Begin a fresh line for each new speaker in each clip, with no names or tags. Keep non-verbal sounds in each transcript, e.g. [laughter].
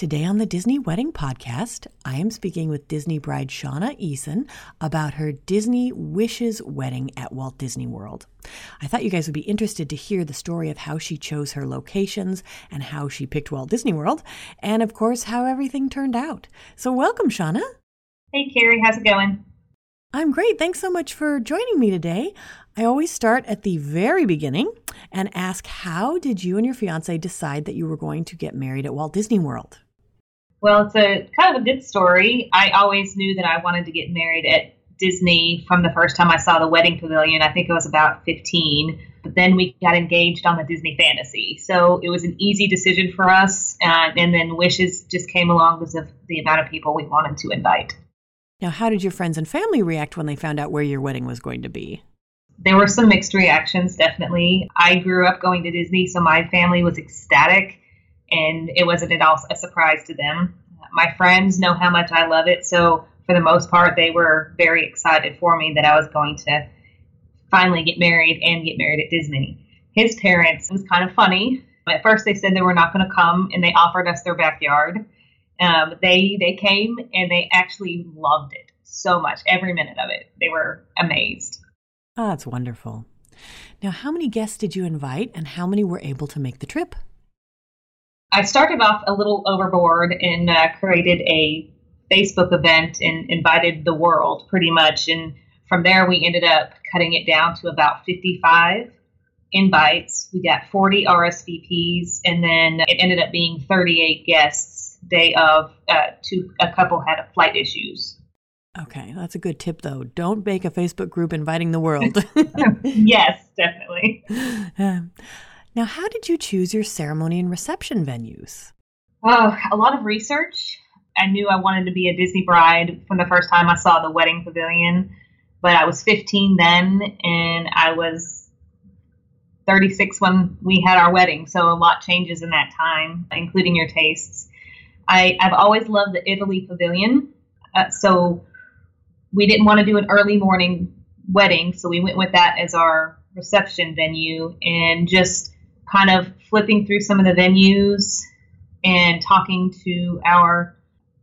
Today on the Disney Wedding Podcast, I am speaking with Disney bride Shauna Eason about her Disney Wishes wedding at Walt Disney World. I thought you guys would be interested to hear the story of how she chose her locations and how she picked Walt Disney World, and of course, how everything turned out. So, welcome, Shauna.
Hey, Carrie, how's it going?
I'm great. Thanks so much for joining me today. I always start at the very beginning and ask how did you and your fiance decide that you were going to get married at Walt Disney World?
Well, it's a kind of a good story. I always knew that I wanted to get married at Disney from the first time I saw the wedding pavilion. I think I was about 15, but then we got engaged on the Disney Fantasy. So it was an easy decision for us. Uh, and then Wishes just came along because of the amount of people we wanted to invite.
Now, how did your friends and family react when they found out where your wedding was going to be?
There were some mixed reactions, definitely. I grew up going to Disney, so my family was ecstatic and it wasn't at all a surprise to them. My friends know how much I love it, so for the most part, they were very excited for me that I was going to finally get married and get married at Disney. His parents it was kind of funny. At first, they said they were not going to come, and they offered us their backyard. Um, they they came and they actually loved it so much, every minute of it. They were amazed.
Oh, that's wonderful. Now, how many guests did you invite, and how many were able to make the trip?
I started off a little overboard and uh, created a Facebook event and invited the world pretty much. And from there, we ended up cutting it down to about 55 invites. We got 40 RSVPs, and then it ended up being 38 guests. Day of, uh, two, a couple had flight issues.
Okay, that's a good tip though. Don't make a Facebook group inviting the world. [laughs]
yes, definitely. [laughs]
Now, how did you choose your ceremony and reception venues?
Oh, a lot of research. I knew I wanted to be a Disney bride from the first time I saw the wedding pavilion, but I was 15 then and I was 36 when we had our wedding. So a lot changes in that time, including your tastes. I, have always loved the Italy pavilion. Uh, so we didn't want to do an early morning wedding, so we went with that as our reception venue and just kind of flipping through some of the venues and talking to our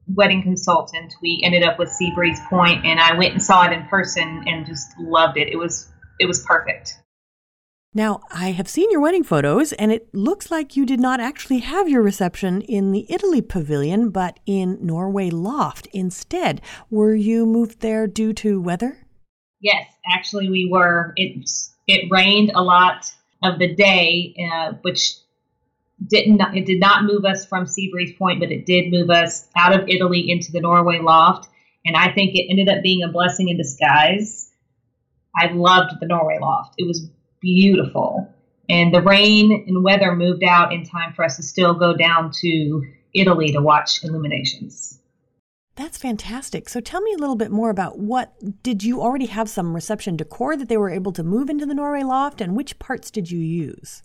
wedding consultant, we ended up with Seabreeze Point, and I went and saw it in person and just loved it. It was it was perfect.
Now, I have seen your wedding photos, and it looks like you did not actually have your reception in the Italy pavilion, but in Norway Loft instead. Were you moved there due to weather?
Yes, actually, we were. It it rained a lot of the day, uh, which didn't it did not move us from Seabreeze Point, but it did move us out of Italy into the Norway Loft, and I think it ended up being a blessing in disguise. I loved the Norway Loft; it was beautiful, and the rain and weather moved out in time for us to still go down to Italy to watch illuminations.
That's fantastic. So tell me a little bit more about what did you already have some reception decor that they were able to move into the Norway loft and which parts did you use?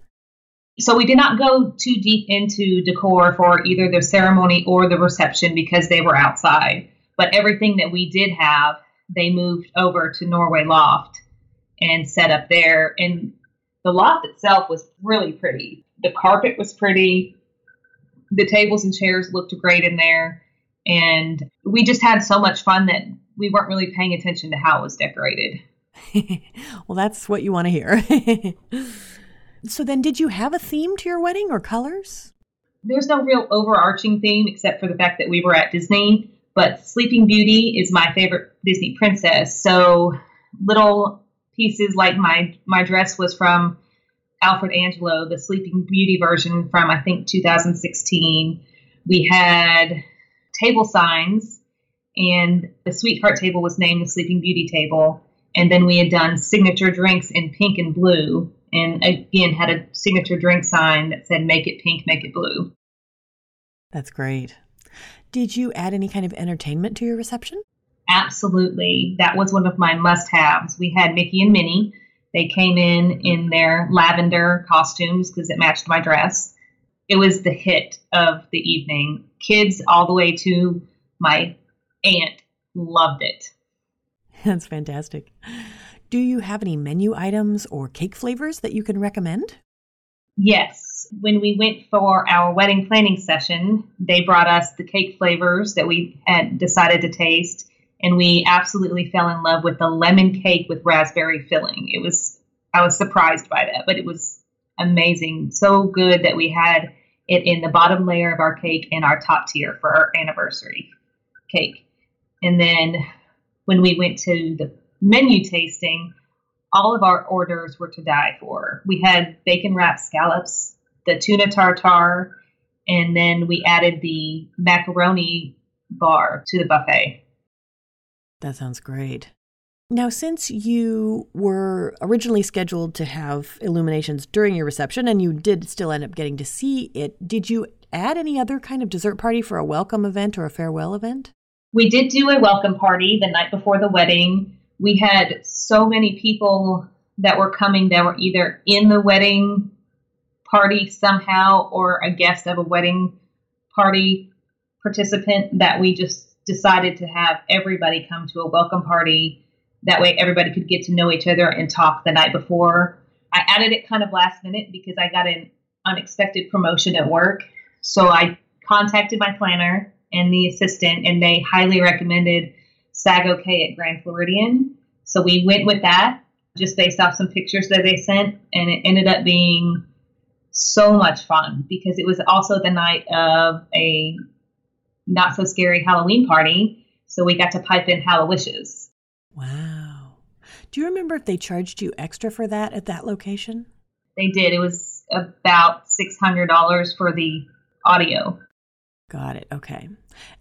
So we did not go too deep into decor for either the ceremony or the reception because they were outside. But everything that we did have, they moved over to Norway loft and set up there and the loft itself was really pretty. The carpet was pretty. The tables and chairs looked great in there and we just had so much fun that we weren't really paying attention to how it was decorated. [laughs]
well, that's what you want to hear. [laughs] so then did you have a theme to your wedding or colors?
There's no real overarching theme except for the fact that we were at Disney, but Sleeping Beauty is my favorite Disney princess. So little pieces like my my dress was from Alfred Angelo, the Sleeping Beauty version from I think 2016. We had table signs and the sweetheart table was named the Sleeping Beauty table. And then we had done signature drinks in pink and blue, and again had a signature drink sign that said "Make it pink, make it blue."
That's great. Did you add any kind of entertainment to your reception?
Absolutely. That was one of my must haves. We had Mickey and Minnie. They came in in their lavender costumes because it matched my dress. It was the hit of the evening. Kids, all the way to my aunt, loved it. [laughs]
That's fantastic. Do you have any menu items or cake flavors that you can recommend?
Yes. When we went for our wedding planning session, they brought us the cake flavors that we had decided to taste and we absolutely fell in love with the lemon cake with raspberry filling. It was I was surprised by that, but it was amazing. So good that we had it in the bottom layer of our cake and our top tier for our anniversary cake. And then when we went to the menu tasting, all of our orders were to die for. We had bacon wrapped scallops, the tuna tartare, and then we added the macaroni bar to the buffet.
That sounds great. Now, since you were originally scheduled to have illuminations during your reception and you did still end up getting to see it, did you add any other kind of dessert party for a welcome event or a farewell event?
We did do a welcome party the night before the wedding. We had so many people that were coming that were either in the wedding party somehow or a guest of a wedding party participant that we just decided to have everybody come to a welcome party. That way, everybody could get to know each other and talk the night before. I added it kind of last minute because I got an unexpected promotion at work. So I contacted my planner and the assistant, and they highly recommended Sago Cay at Grand Floridian. So we went with that just based off some pictures that they sent, and it ended up being so much fun because it was also the night of a not so scary Halloween party. So we got to pipe in Hallowishes.
Wow. Do you remember if they charged you extra for that at that location?
They did. It was about $600 for the audio.
Got it. Okay.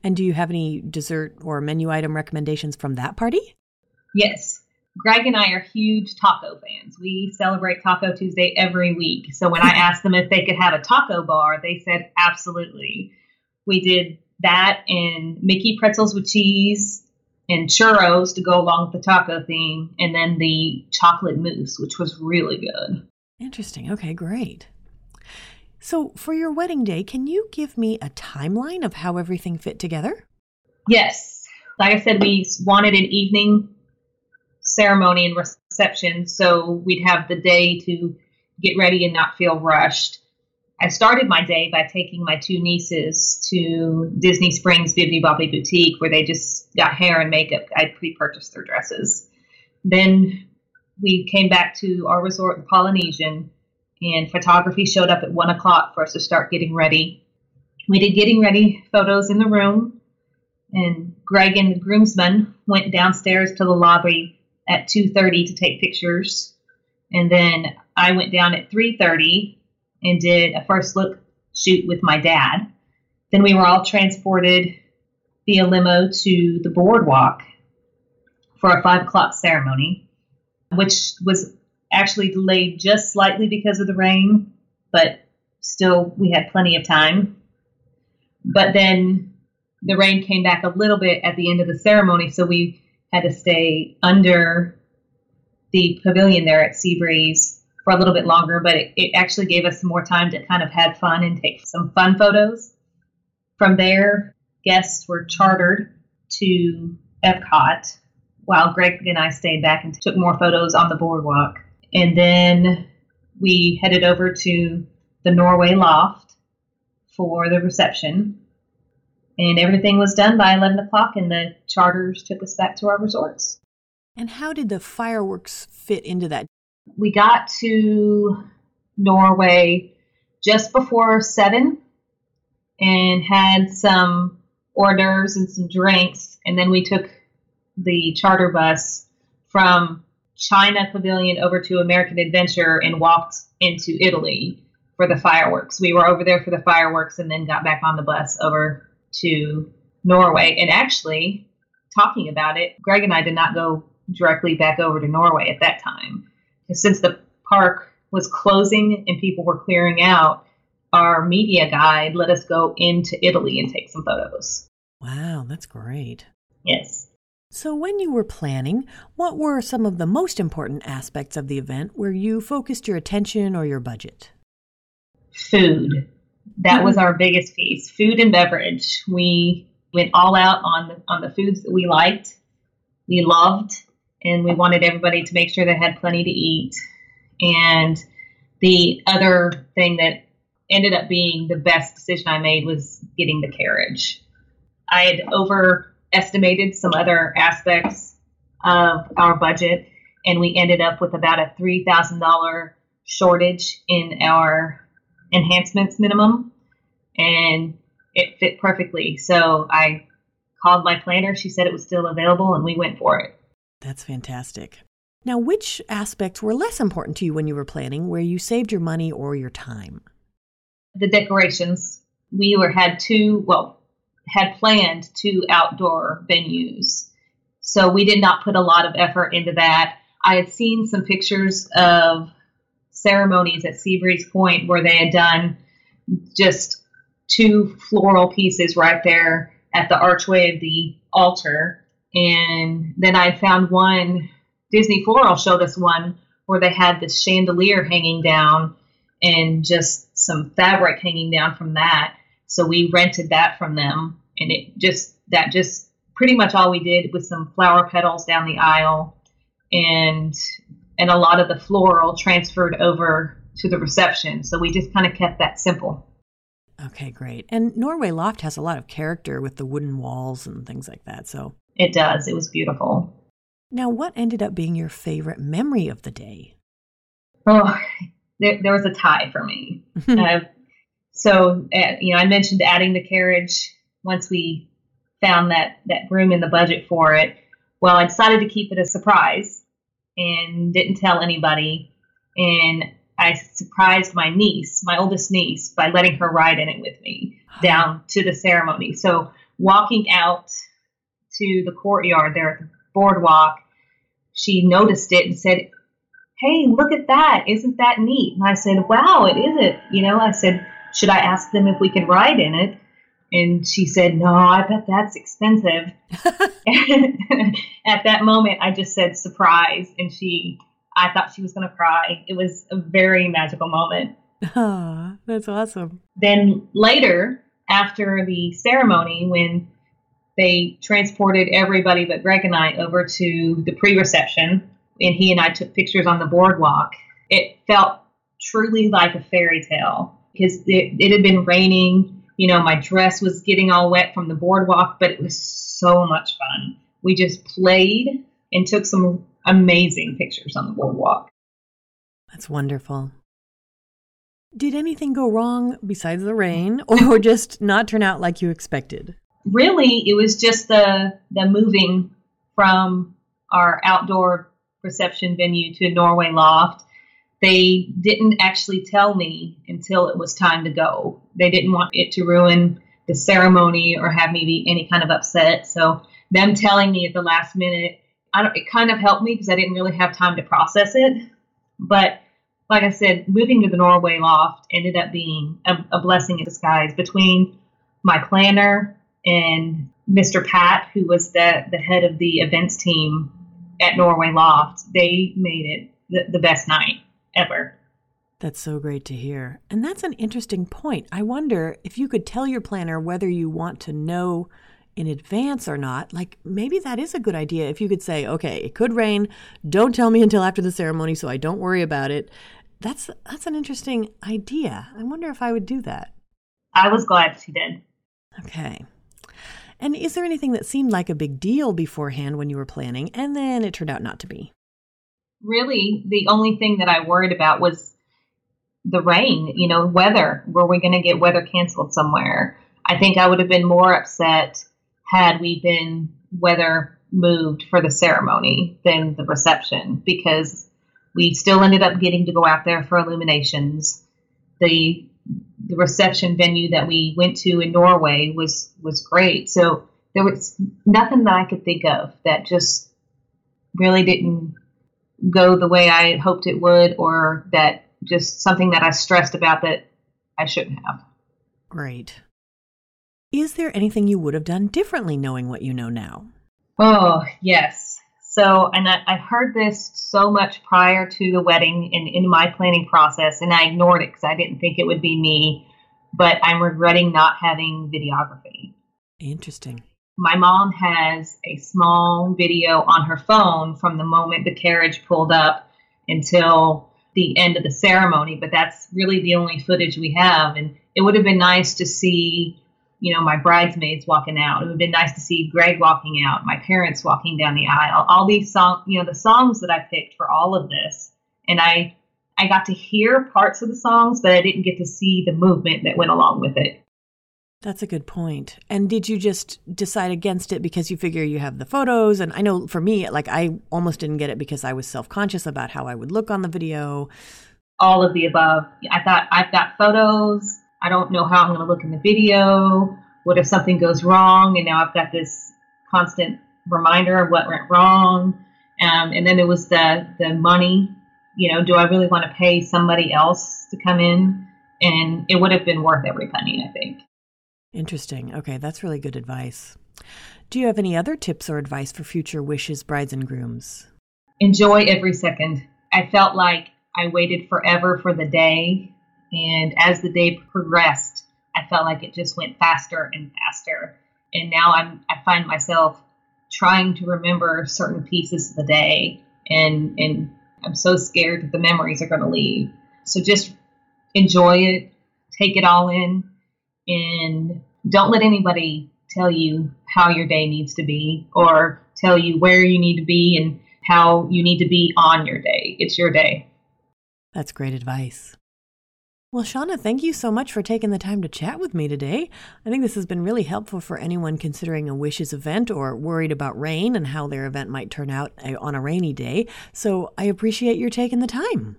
And do you have any dessert or menu item recommendations from that party?
Yes. Greg and I are huge taco fans. We celebrate Taco Tuesday every week. So when I [laughs] asked them if they could have a taco bar, they said absolutely. We did that and Mickey pretzels with cheese and churros to go along with the taco theme, and then the chocolate mousse, which was really good.
Interesting. Okay, great. So, for your wedding day, can you give me a timeline of how everything fit together?
Yes. Like I said, we wanted an evening ceremony and reception, so we'd have the day to get ready and not feel rushed. I started my day by taking my two nieces to Disney Springs Bibbidi Bobbidi Boutique, where they just got hair and makeup. I pre purchased their dresses. Then we came back to our resort the Polynesian, and photography showed up at one o'clock for us to start getting ready. We did getting ready photos in the room, and Greg and the groomsmen went downstairs to the lobby at 2:30 to take pictures, and then I went down at 3:30 and did a first look shoot with my dad. Then we were all transported via limo to the boardwalk for a five o'clock ceremony, which was actually delayed just slightly because of the rain, but still we had plenty of time. But then the rain came back a little bit at the end of the ceremony, so we had to stay under the pavilion there at Seabreeze for a little bit longer, but it, it actually gave us more time to kind of have fun and take some fun photos. From there, guests were chartered to Epcot while Greg and I stayed back and took more photos on the boardwalk. And then we headed over to the Norway Loft for the reception. And everything was done by 11 o'clock, and the charters took us back to our resorts.
And how did the fireworks fit into that?
We got to Norway just before seven and had some hors d'oeuvres and some drinks. And then we took the charter bus from China Pavilion over to American Adventure and walked into Italy for the fireworks. We were over there for the fireworks and then got back on the bus over to Norway. And actually, talking about it, Greg and I did not go directly back over to Norway at that time. Since the park was closing and people were clearing out, our media guide let us go into Italy and take some photos.
Wow, that's great.
Yes.
So, when you were planning, what were some of the most important aspects of the event where you focused your attention or your budget?
Food. That mm-hmm. was our biggest piece. Food and beverage. We went all out on on the foods that we liked, we loved, and we wanted everybody to make sure they had plenty to eat. And the other thing that ended up being the best decision I made was getting the carriage. I had overestimated some other aspects of our budget, and we ended up with about a $3,000 shortage in our enhancements minimum, and it fit perfectly. So I called my planner. She said it was still available, and we went for it.
That's fantastic. Now, which aspects were less important to you when you were planning, where you saved your money or your time?
The decorations. We were had two, well, had planned two outdoor venues. So we did not put a lot of effort into that. I had seen some pictures of ceremonies at Seabreeze Point where they had done just two floral pieces right there at the archway of the altar. And then I found one, Disney Floral showed us one where they had this chandelier hanging down and just some fabric hanging down from that. So we rented that from them, and it just that just pretty much all we did with some flower petals down the aisle, and and a lot of the floral transferred over to the reception. So we just kind of kept that simple.
Okay, great. And Norway Loft has a lot of character with the wooden walls and things like that. So
it does. It was beautiful.
Now, what ended up being your favorite memory of the day?
Oh, there, there was a tie for me. [laughs] uh, so uh, you know i mentioned adding the carriage once we found that that room in the budget for it well i decided to keep it a surprise and didn't tell anybody and i surprised my niece my oldest niece by letting her ride in it with me [gasps] down to the ceremony so walking out to the courtyard there at the boardwalk she noticed it and said hey look at that isn't that neat and i said wow it is it you know i said should I ask them if we could ride in it? And she said, No, I bet that's expensive. [laughs] At that moment, I just said surprise. And she, I thought she was going to cry. It was a very magical moment.
Oh, that's awesome.
Then later, after the ceremony, when they transported everybody but Greg and I over to the pre reception, and he and I took pictures on the boardwalk, it felt truly like a fairy tale because it, it had been raining. You know, my dress was getting all wet from the boardwalk, but it was so much fun. We just played and took some amazing pictures on the boardwalk.
That's wonderful. Did anything go wrong besides the rain [laughs] or just not turn out like you expected?
Really, it was just the the moving from our outdoor reception venue to Norway Loft they didn't actually tell me until it was time to go. They didn't want it to ruin the ceremony or have me be any kind of upset. So them telling me at the last minute, I don't, it kind of helped me because I didn't really have time to process it. But like I said, moving to the Norway loft ended up being a, a blessing in disguise between my planner and Mr. Pat, who was the, the head of the events team at Norway Loft. They made it the, the best night ever.
That's so great to hear. And that's an interesting point. I wonder if you could tell your planner whether you want to know in advance or not. Like maybe that is a good idea if you could say, okay, it could rain. Don't tell me until after the ceremony so I don't worry about it. That's that's an interesting idea. I wonder if I would do that.
I was glad she did.
Okay. And is there anything that seemed like a big deal beforehand when you were planning and then it turned out not to be?
really the only thing that I worried about was the rain, you know, weather. Were we going to get weather canceled somewhere? I think I would have been more upset had we been weather moved for the ceremony than the reception because we still ended up getting to go out there for illuminations. The the reception venue that we went to in Norway was was great. So there was nothing that I could think of that just really didn't go the way I hoped it would, or that just something that I stressed about that I shouldn't have.
Great. Is there anything you would have done differently knowing what you know now?
Oh, yes. So, and I, I heard this so much prior to the wedding and in my planning process, and I ignored it because I didn't think it would be me. But I'm regretting not having videography.
Interesting.
My mom has a small video on her phone from the moment the carriage pulled up until the end of the ceremony, but that's really the only footage we have. And it would have been nice to see you know, my bridesmaids walking out. It would have been nice to see Greg walking out, my parents walking down the aisle. All these songs, you know, the songs that I picked for all of this, and I, I got to hear parts of the songs, but I didn't get to see the movement that went along with it.
That's a good point. And did you just decide against it because you figure you have the photos? And I know for me, like I almost didn't get it because I was self conscious about how I would look on the video.
All of the above. I thought I've got photos. I don't know how I'm going to look in the video. What if something goes wrong? And now I've got this constant reminder of what went wrong. Um, and then it was the the money. You know, do I really want to pay somebody else to come in? And it would have been worth every penny, I think.
Interesting. Okay, that's really good advice. Do you have any other tips or advice for future wishes, brides and grooms?
Enjoy every second. I felt like I waited forever for the day and as the day progressed, I felt like it just went faster and faster. And now I'm I find myself trying to remember certain pieces of the day and and I'm so scared that the memories are going to leave. So just enjoy it, take it all in and don't let anybody tell you how your day needs to be or tell you where you need to be and how you need to be on your day. It's your day.
That's great advice. Well, Shauna, thank you so much for taking the time to chat with me today. I think this has been really helpful for anyone considering a wishes event or worried about rain and how their event might turn out eh, on a rainy day. So I appreciate your taking the time.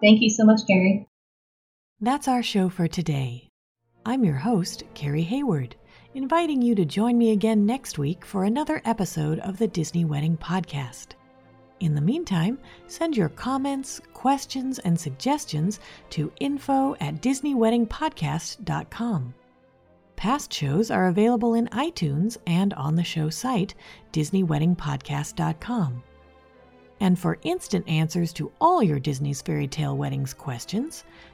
Thank you so much, Carrie.
That's our show for today. I'm your host, Carrie Hayward, inviting you to join me again next week for another episode of the Disney Wedding Podcast. In the meantime, send your comments, questions, and suggestions to info at DisneyWeddingPodcast.com. Past shows are available in iTunes and on the show site, DisneyWeddingPodcast.com. And for instant answers to all your Disney's Fairy Tale Weddings questions,